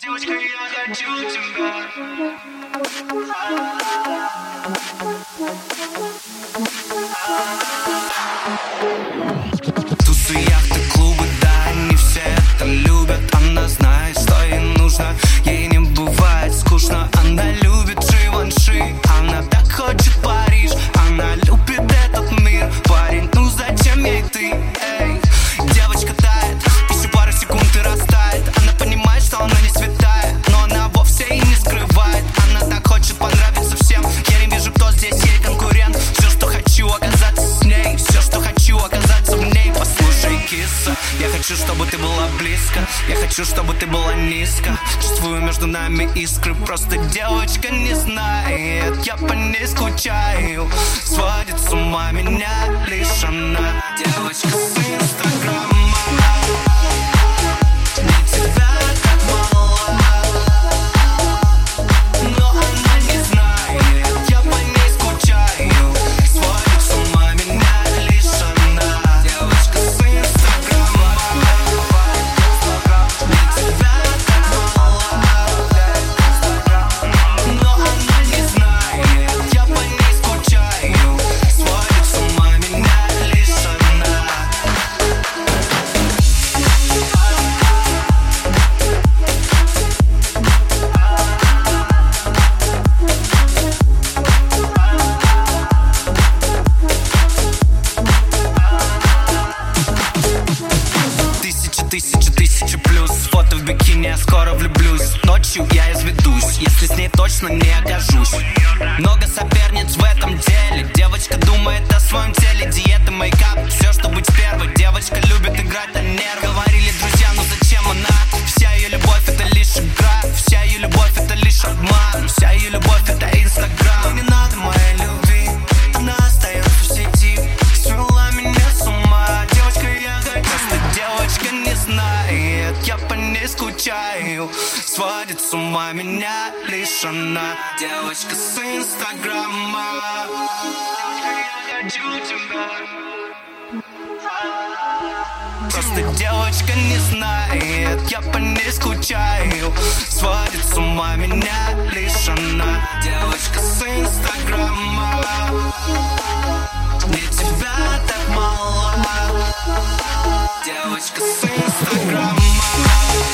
Девочка, я хочу тебя. Была близко. Я хочу, чтобы ты была низко. Чувствую между нами искры. Просто девочка не знает. Я по ней скучаю. Сводит с ума меня лишь она. Девочка с инстаграма точно не окажусь. Много соперниц в этом деле. Девочка думает о своем теле. Диета, мейкап, все, что быть первой. Девочка любит играть на нервы Говорили друзья, ну зачем она? Вся ее любовь это лишь игра. Вся ее любовь это лишь обман. Вся ее любовь это инстаграм. Не надо моей любви. Она остается в сети. Свела меня с ума. Девочка, я хочу Просто девочка не знает Я по ней скучаю. Сводит с ума меня лишь она Девочка с инстаграма. Просто девочка не знает, я по ней скучаю. Сводит с ума меня лишь она Девочка с инстаграма Девочка с инстаграма